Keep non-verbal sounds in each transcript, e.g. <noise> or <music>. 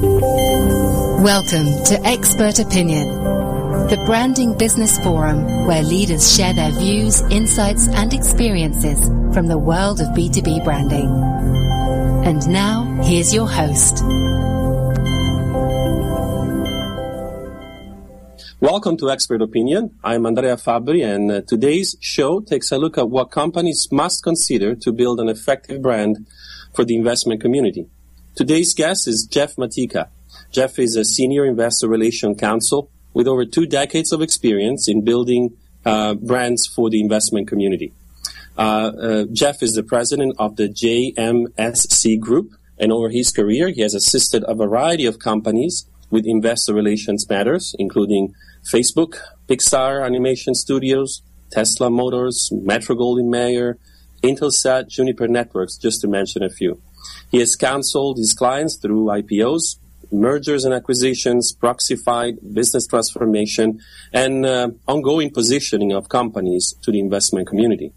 Welcome to Expert Opinion, the branding business forum where leaders share their views, insights, and experiences from the world of B2B branding. And now, here's your host. Welcome to Expert Opinion. I'm Andrea Fabri, and uh, today's show takes a look at what companies must consider to build an effective brand for the investment community. Today's guest is Jeff Matika. Jeff is a senior investor relation counsel with over two decades of experience in building uh, brands for the investment community. Uh, uh, Jeff is the president of the JMSC Group, and over his career, he has assisted a variety of companies with investor relations matters, including Facebook, Pixar Animation Studios, Tesla Motors, Metro Goldwyn Mayer, Intelsat, Juniper Networks, just to mention a few. He has counseled his clients through IPOs, mergers and acquisitions, proxy fight, business transformation, and uh, ongoing positioning of companies to the investment community.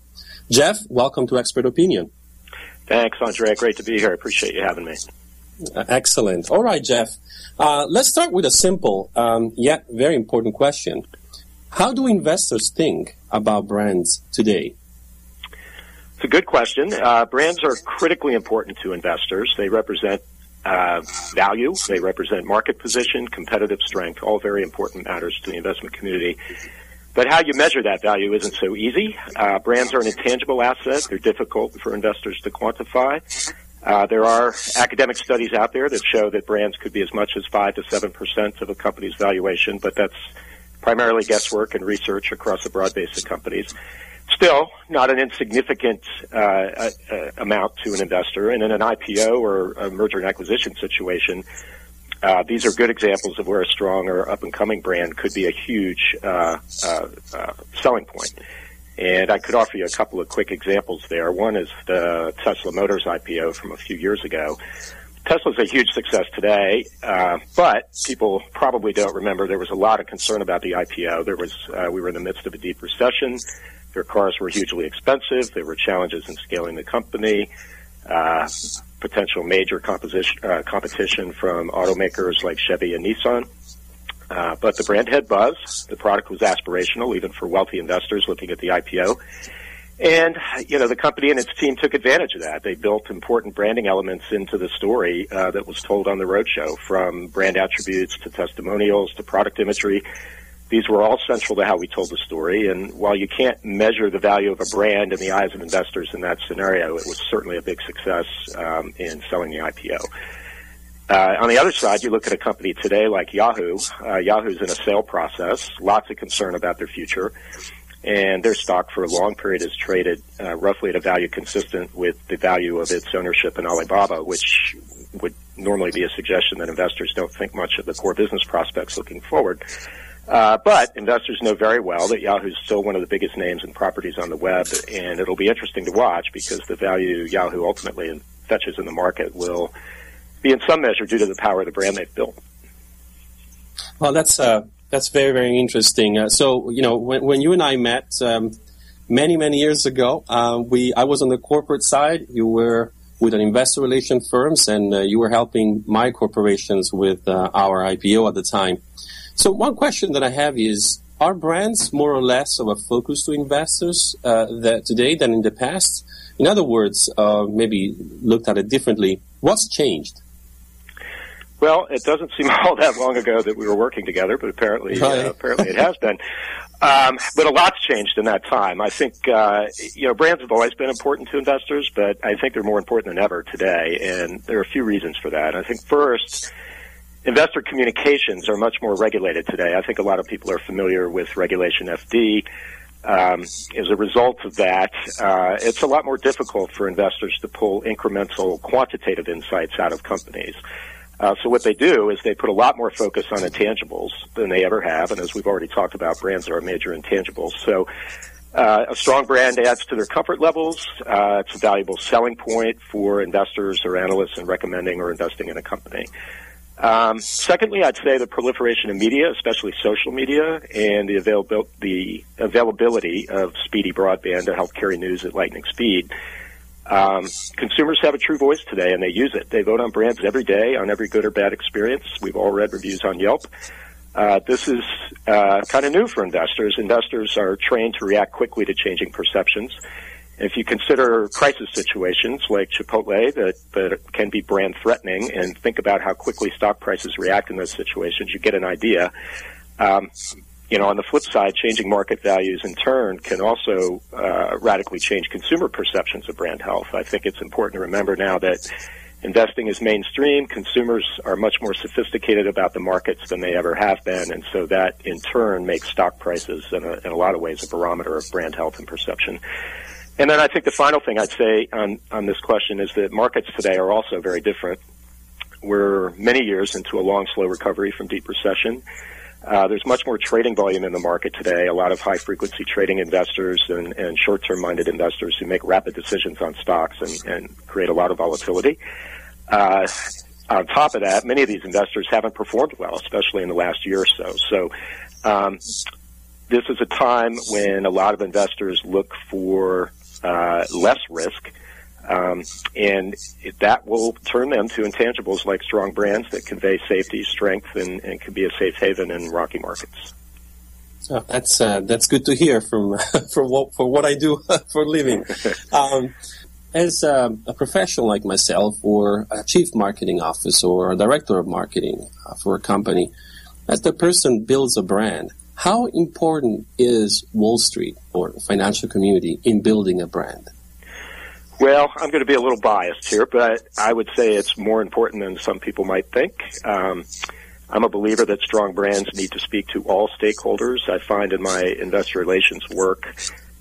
Jeff, welcome to Expert Opinion. Thanks, Andrea. Great to be here. I appreciate you having me. Uh, excellent. All right, Jeff. Uh, let's start with a simple um, yet very important question. How do investors think about brands today? It's a good question. Uh, brands are critically important to investors. They represent uh, value, they represent market position, competitive strength, all very important matters to the investment community. But how you measure that value isn't so easy. Uh, brands are an intangible asset. They're difficult for investors to quantify. Uh, there are academic studies out there that show that brands could be as much as 5 to 7% of a company's valuation, but that's primarily guesswork and research across a broad base of companies still not an insignificant uh, uh, uh, amount to an investor. And in an IPO or a merger and acquisition situation, uh, these are good examples of where a strong or up and coming brand could be a huge uh, uh, selling point. And I could offer you a couple of quick examples there. One is the Tesla Motors IPO from a few years ago. Tesla's a huge success today, uh, but people probably don't remember there was a lot of concern about the IPO. There was uh, we were in the midst of a deep recession. Their cars were hugely expensive. There were challenges in scaling the company. Uh, potential major uh, competition from automakers like Chevy and Nissan. Uh, but the brand had buzz. The product was aspirational, even for wealthy investors looking at the IPO. And, you know, the company and its team took advantage of that. They built important branding elements into the story uh, that was told on the roadshow, from brand attributes to testimonials to product imagery these were all central to how we told the story. And while you can't measure the value of a brand in the eyes of investors in that scenario, it was certainly a big success um, in selling the IPO. Uh, on the other side, you look at a company today like Yahoo. Uh, Yahoo's in a sale process, lots of concern about their future, and their stock for a long period has traded uh, roughly at a value consistent with the value of its ownership in Alibaba, which would normally be a suggestion that investors don't think much of the core business prospects looking forward. Uh, but investors know very well that Yahoo is still one of the biggest names and properties on the web, and it'll be interesting to watch because the value Yahoo ultimately fetches in the market will be in some measure due to the power of the brand they've built. Well, that's uh, that's very very interesting. Uh, so you know when, when you and I met um, many many years ago, uh, we I was on the corporate side. You were with an investor relation firms, and uh, you were helping my corporations with uh, our IPO at the time. So one question that I have is, are brands more or less of a focus to investors uh, that today than in the past? In other words, uh, maybe looked at it differently, what's changed? Well, it doesn't seem <laughs> all that long ago that we were working together, but apparently, uh, right. uh, apparently it has been. Um, but a lot's changed in that time. I think uh, you know brands have always been important to investors, but I think they're more important than ever today, and there are a few reasons for that. I think first, investor communications are much more regulated today. I think a lot of people are familiar with Regulation FD. Um, as a result of that, uh, it's a lot more difficult for investors to pull incremental quantitative insights out of companies. Uh, so what they do is they put a lot more focus on intangibles than they ever have, and as we've already talked about, brands are a major intangible. So uh, a strong brand adds to their comfort levels. Uh, it's a valuable selling point for investors or analysts in recommending or investing in a company. Um, secondly, I'd say the proliferation of media, especially social media, and the, the availability of speedy broadband to help carry news at lightning speed. Um, consumers have a true voice today, and they use it. They vote on brands every day on every good or bad experience. We've all read reviews on Yelp. Uh, this is uh, kind of new for investors. Investors are trained to react quickly to changing perceptions. If you consider crisis situations like Chipotle that, that can be brand threatening and think about how quickly stock prices react in those situations, you get an idea. Um, you know, on the flip side, changing market values in turn can also uh, radically change consumer perceptions of brand health. I think it's important to remember now that investing is mainstream. Consumers are much more sophisticated about the markets than they ever have been, and so that in turn makes stock prices in a, in a lot of ways a barometer of brand health and perception. And then I think the final thing I'd say on, on this question is that markets today are also very different. We're many years into a long, slow recovery from deep recession. Uh, there's much more trading volume in the market today. A lot of high frequency trading investors and, and short term minded investors who make rapid decisions on stocks and, and create a lot of volatility. Uh, on top of that, many of these investors haven't performed well, especially in the last year or so. So, um, this is a time when a lot of investors look for uh, less risk. Um, and it, that will turn them to intangibles like strong brands that convey safety, strength, and, and can be a safe haven in rocky markets. Oh, that's uh, that's good to hear from <laughs> for what for what I do <laughs> for a living. <laughs> Um, as um, a professional like myself, or a chief marketing officer, or a director of marketing uh, for a company, as the person builds a brand, how important is Wall Street or financial community in building a brand? Well, I'm going to be a little biased here, but I would say it's more important than some people might think. Um, I'm a believer that strong brands need to speak to all stakeholders. I find in my investor relations work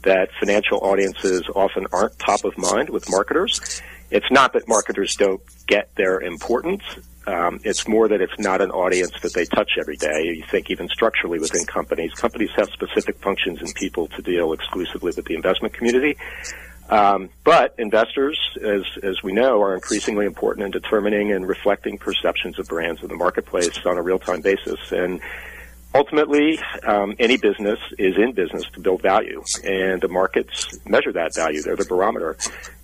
that financial audiences often aren't top of mind with marketers. It's not that marketers don't get their importance. Um, it's more that it's not an audience that they touch every day. You think even structurally within companies, companies have specific functions and people to deal exclusively with the investment community. Um, but investors, as as we know, are increasingly important in determining and reflecting perceptions of brands in the marketplace on a real time basis. And ultimately, um, any business is in business to build value, and the markets measure that value. They're the barometer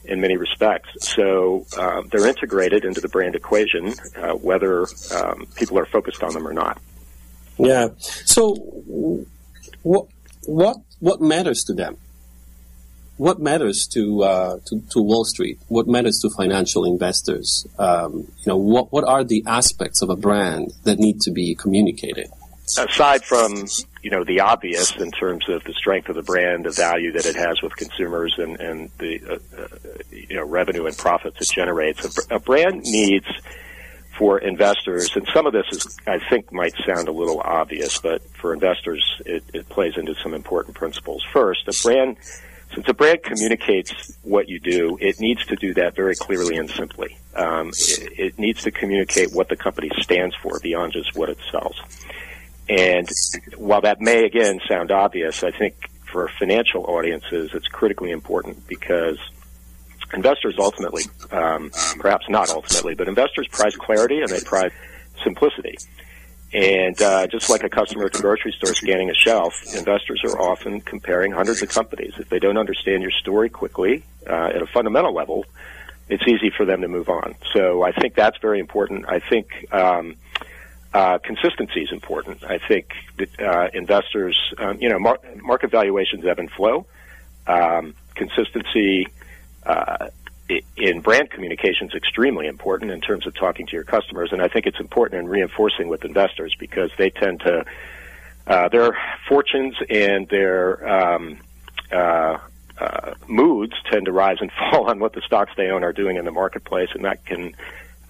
in many respects. So uh, they're integrated into the brand equation, uh, whether um, people are focused on them or not. Yeah. So what what what matters to them? What matters to, uh, to, to Wall Street? What matters to financial investors? Um, you know, what what are the aspects of a brand that need to be communicated? Aside from you know the obvious in terms of the strength of the brand, the value that it has with consumers, and and the uh, uh, you know revenue and profits it generates, a, a brand needs for investors, and some of this is I think might sound a little obvious, but for investors it, it plays into some important principles. First, a brand. Since a brand communicates what you do, it needs to do that very clearly and simply. Um, it, it needs to communicate what the company stands for beyond just what it sells. And while that may again sound obvious, I think for financial audiences, it's critically important because investors ultimately, um, perhaps not ultimately, but investors prize clarity and they prize simplicity. And uh, just like a customer at the grocery store scanning a shelf, investors are often comparing hundreds of companies. If they don't understand your story quickly uh, at a fundamental level, it's easy for them to move on. So I think that's very important. I think um, uh, consistency is important. I think that uh, investors, um, you know, mar- market valuations ebb and flow. Um, consistency uh, in brand communication is extremely important in terms of talking to your customers, and I think it's important in reinforcing with investors because they tend to uh, their fortunes and their um, uh, moods tend to rise and <laughs> fall on what the stocks they own are doing in the marketplace, and that can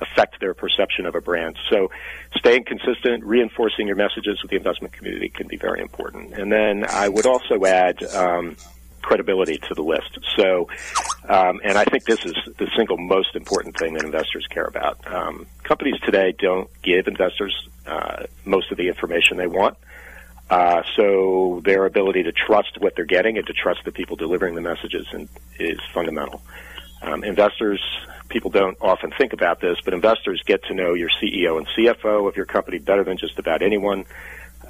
affect their perception of a brand. So staying consistent, reinforcing your messages with the investment community can be very important. And then I would also add um, credibility to the list. So, um, and I think this is the single most important thing that investors care about. Um, companies today don't give investors uh, most of the information they want. Uh, so their ability to trust what they're getting and to trust the people delivering the messages in, is fundamental. Um, investors people don't often think about this, but investors get to know your CEO and CFO of your company better than just about anyone.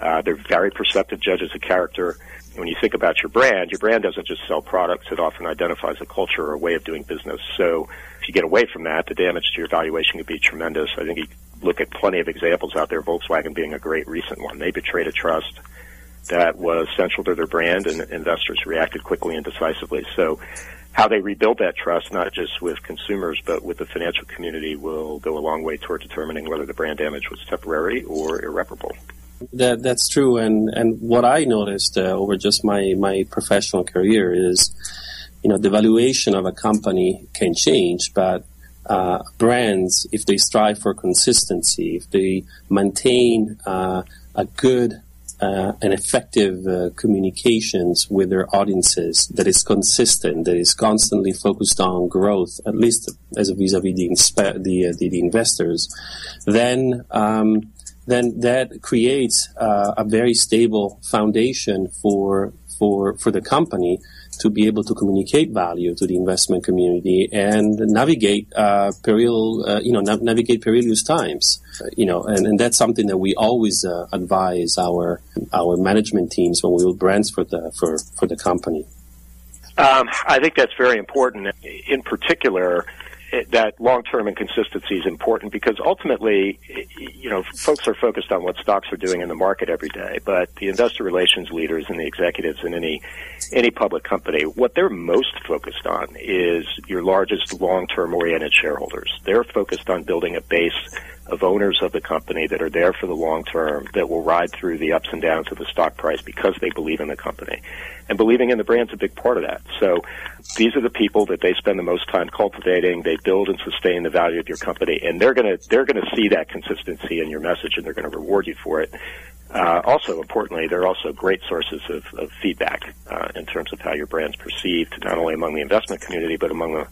Uh, they're very perceptive judges of character. When you think about your brand, your brand doesn't just sell products; it often identifies a culture or a way of doing business. So, if you get away from that, the damage to your valuation could be tremendous. I think you look at plenty of examples out there. Volkswagen being a great recent one. They betrayed a trust that was central to their brand, and investors reacted quickly and decisively. So, how they rebuild that trust, not just with consumers, but with the financial community, will go a long way toward determining whether the brand damage was temporary or irreparable. That that's true, and and what I noticed uh, over just my my professional career is, you know, the valuation of a company can change, but uh, brands, if they strive for consistency, if they maintain uh, a good uh, and effective uh, communications with their audiences that is consistent, that is constantly focused on growth, at least as a vis-a-vis the, inspe- the, uh, the, the, investors, then um, then that creates uh, a very stable foundation for for for the company to be able to communicate value to the investment community and navigate uh, peril, uh, you know, na- navigate perilous times. Uh, you know, and, and that's something that we always uh, advise our our management teams when we build brands for the for for the company. Um, I think that's very important. In particular, that long-term inconsistency is important because ultimately, you know, folks are focused on what stocks are doing in the market every day, but the investor relations leaders and the executives in any any public company, what they're most focused on is your largest long-term oriented shareholders. They're focused on building a base of owners of the company that are there for the long term that will ride through the ups and downs of the stock price because they believe in the company. And believing in the brand's a big part of that. So these are the people that they spend the most time cultivating. They build and sustain the value of your company and they're going to, they're going to see that consistency in your message and they're going to reward you for it. Uh, also, importantly, they're also great sources of, of feedback uh, in terms of how your brand's perceived, not only among the investment community, but among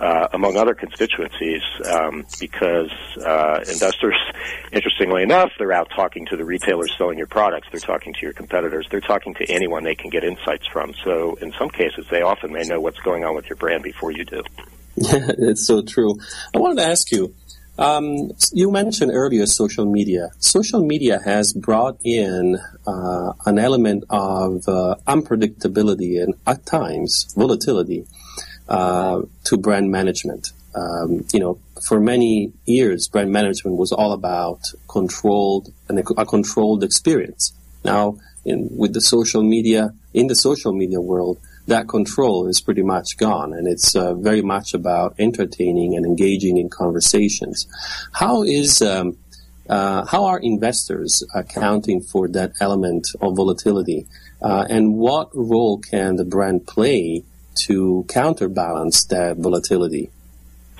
uh, among other constituencies, um, because uh, investors, <laughs> interestingly enough, they're out talking to the retailers selling your products. They're talking to your competitors. They're talking to anyone they can get insights from. So, in some cases, they often may know what's going on with your brand before you do. <laughs> It's so true. I wanted to ask you. Um, you mentioned earlier social media. Social media has brought in uh, an element of uh, unpredictability and at times volatility uh, to brand management. Um, you know, for many years, brand management was all about controlled and a, controlled experience. Now, in, with the social media, in the social media world, that control is pretty much gone, and it's uh, very much about entertaining and engaging in conversations. How is um, uh, how are investors accounting for that element of volatility, uh, and what role can the brand play to counterbalance that volatility?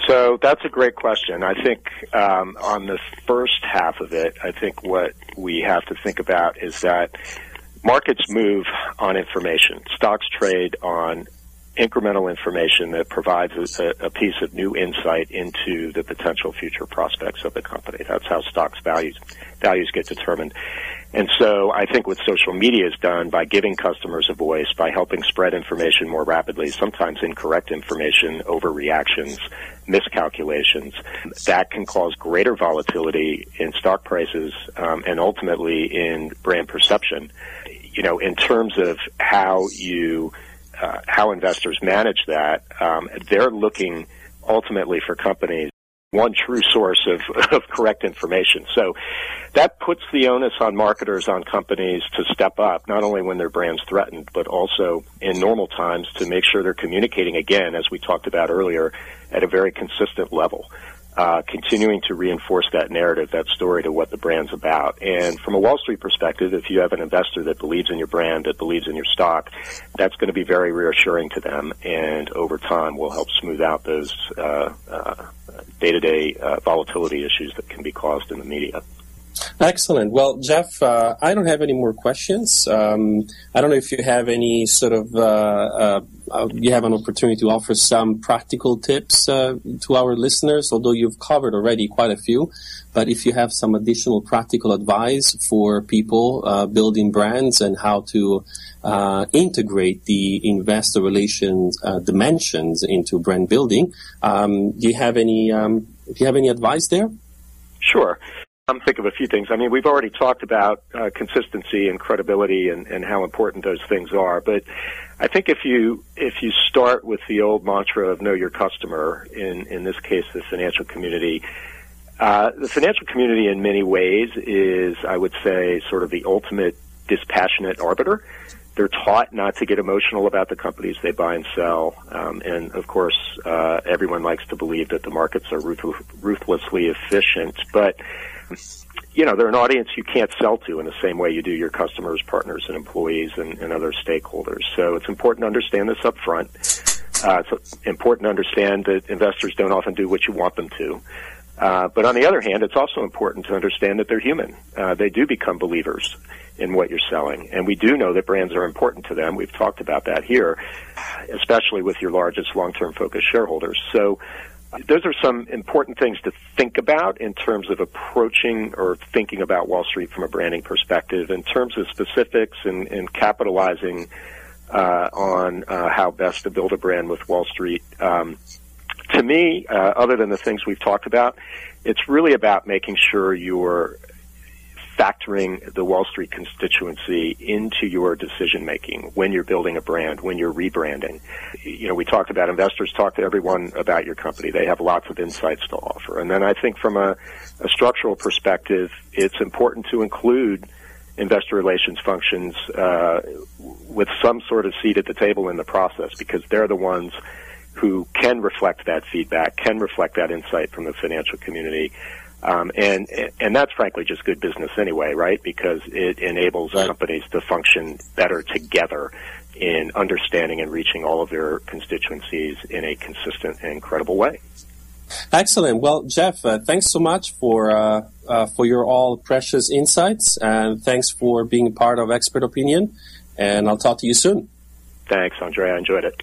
So that's a great question. I think um, on the first half of it, I think what we have to think about is that markets move on information. Stocks trade on incremental information that provides a, a, piece of new insight into the potential future prospects of the company. That's how stocks values values get determined. And so I think what social media has done by giving customers a voice, by helping spread information more rapidly, sometimes incorrect information, overreactions, miscalculations, that can cause greater volatility in stock prices um, and ultimately in brand perception. You know, in terms of how you, uh, how investors manage that, um, they're looking ultimately for companies one true source of, <laughs> of correct information. So that puts the onus on marketers, on companies to step up, not only when their brand's threatened, but also in normal times to make sure they're communicating again, as we talked about earlier, at a very consistent level uh, continuing to reinforce that narrative, that story to what the brand's about. And from a Wall Street perspective, if you have an investor that believes in your brand, that believes in your stock, that's going to be very reassuring to them, and over time will help smooth out those uh, uh, day-to-day uh, volatility issues that can be caused in the media. Excellent. Well, Jeff, uh, I don't have any more questions. Um, I don't know if you have any sort of, uh, uh, uh you have an opportunity to offer some practical tips uh, to our listeners, although you've covered already quite a few. But if you have some additional practical advice for people uh, building brands and how to integrate the investor relations dimensions into brand building, um, do you have any? Um, do you have any advice there? Sure. I'm think of a few things. I mean, we've already talked about uh, consistency and credibility and, and how important those things are. But I think if you if you start with the old mantra of know your customer, in in this case, the financial community, uh, the financial community in many ways is, I would say, sort of the ultimate dispassionate arbiter. They're taught not to get emotional about the companies they buy and sell, um, and of course, uh, everyone likes to believe that the markets are ruth- ruthlessly efficient, but you know, they're an audience you can't sell to in the same way you do your customers, partners, and employees and, and other stakeholders. So it's important to understand this up front. Uh, it's important to understand that investors don't often do what you want them to. Uh, but on the other hand, it's also important to understand that they're human. Uh, they do become believers in what you're selling. And we do know that brands are important to them. We've talked about that here, especially with your largest long-term focused shareholders. So those are some important things to think about in terms of approaching or thinking about Wall Street from a branding perspective. In terms of specifics and, and capitalizing uh, on uh, how best to build a brand with Wall Street, um, to me, uh, other than the things we've talked about, it's really about making sure you're factoring the Wall Street constituency into your decision making when you're building a brand, when you're rebranding. You know, we talked about investors talk to everyone about your company. They have lots of insights to offer. And then I think from a, a structural perspective, it's important to include investor relations functions uh, with some sort of seat at the table in the process because they're the ones who can reflect that feedback, can reflect that insight from the financial community, um, and and that's frankly just good business anyway, right? Because it enables companies to function better together in understanding and reaching all of their constituencies in a consistent and credible way. Excellent. Well, Jeff, uh, thanks so much for uh, uh, for your all precious insights, and thanks for being part of Expert Opinion. And I'll talk to you soon. Thanks, Andre. I enjoyed it.